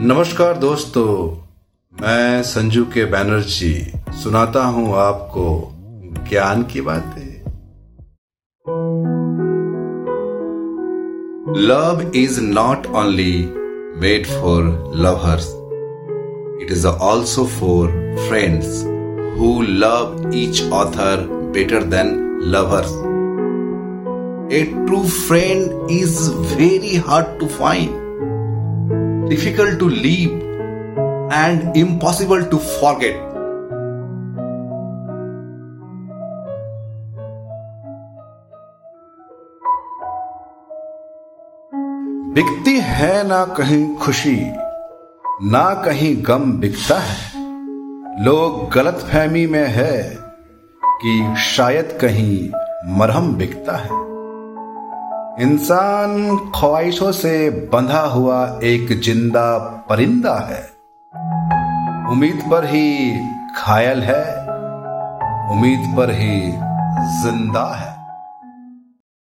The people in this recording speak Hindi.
नमस्कार दोस्तों, मैं संजू के बैनर्जी सुनाता हूँ आपको ज्ञान की बातें love is not only made for lovers it is also for friends who love each other better than lovers a true friend is very hard to find. Difficult to leave, and impossible to forget. बिकती है ना कहीं खुशी ना कहीं गम बिकता है लोग गलत फहमी में है कि शायद कहीं मरहम बिकता है इंसान ख्वाहिशों से बंधा हुआ एक ज़िंदा परिंदा है। उम्मीद पर ही घायल है, उम्मीद पर ही ज़िंदा है।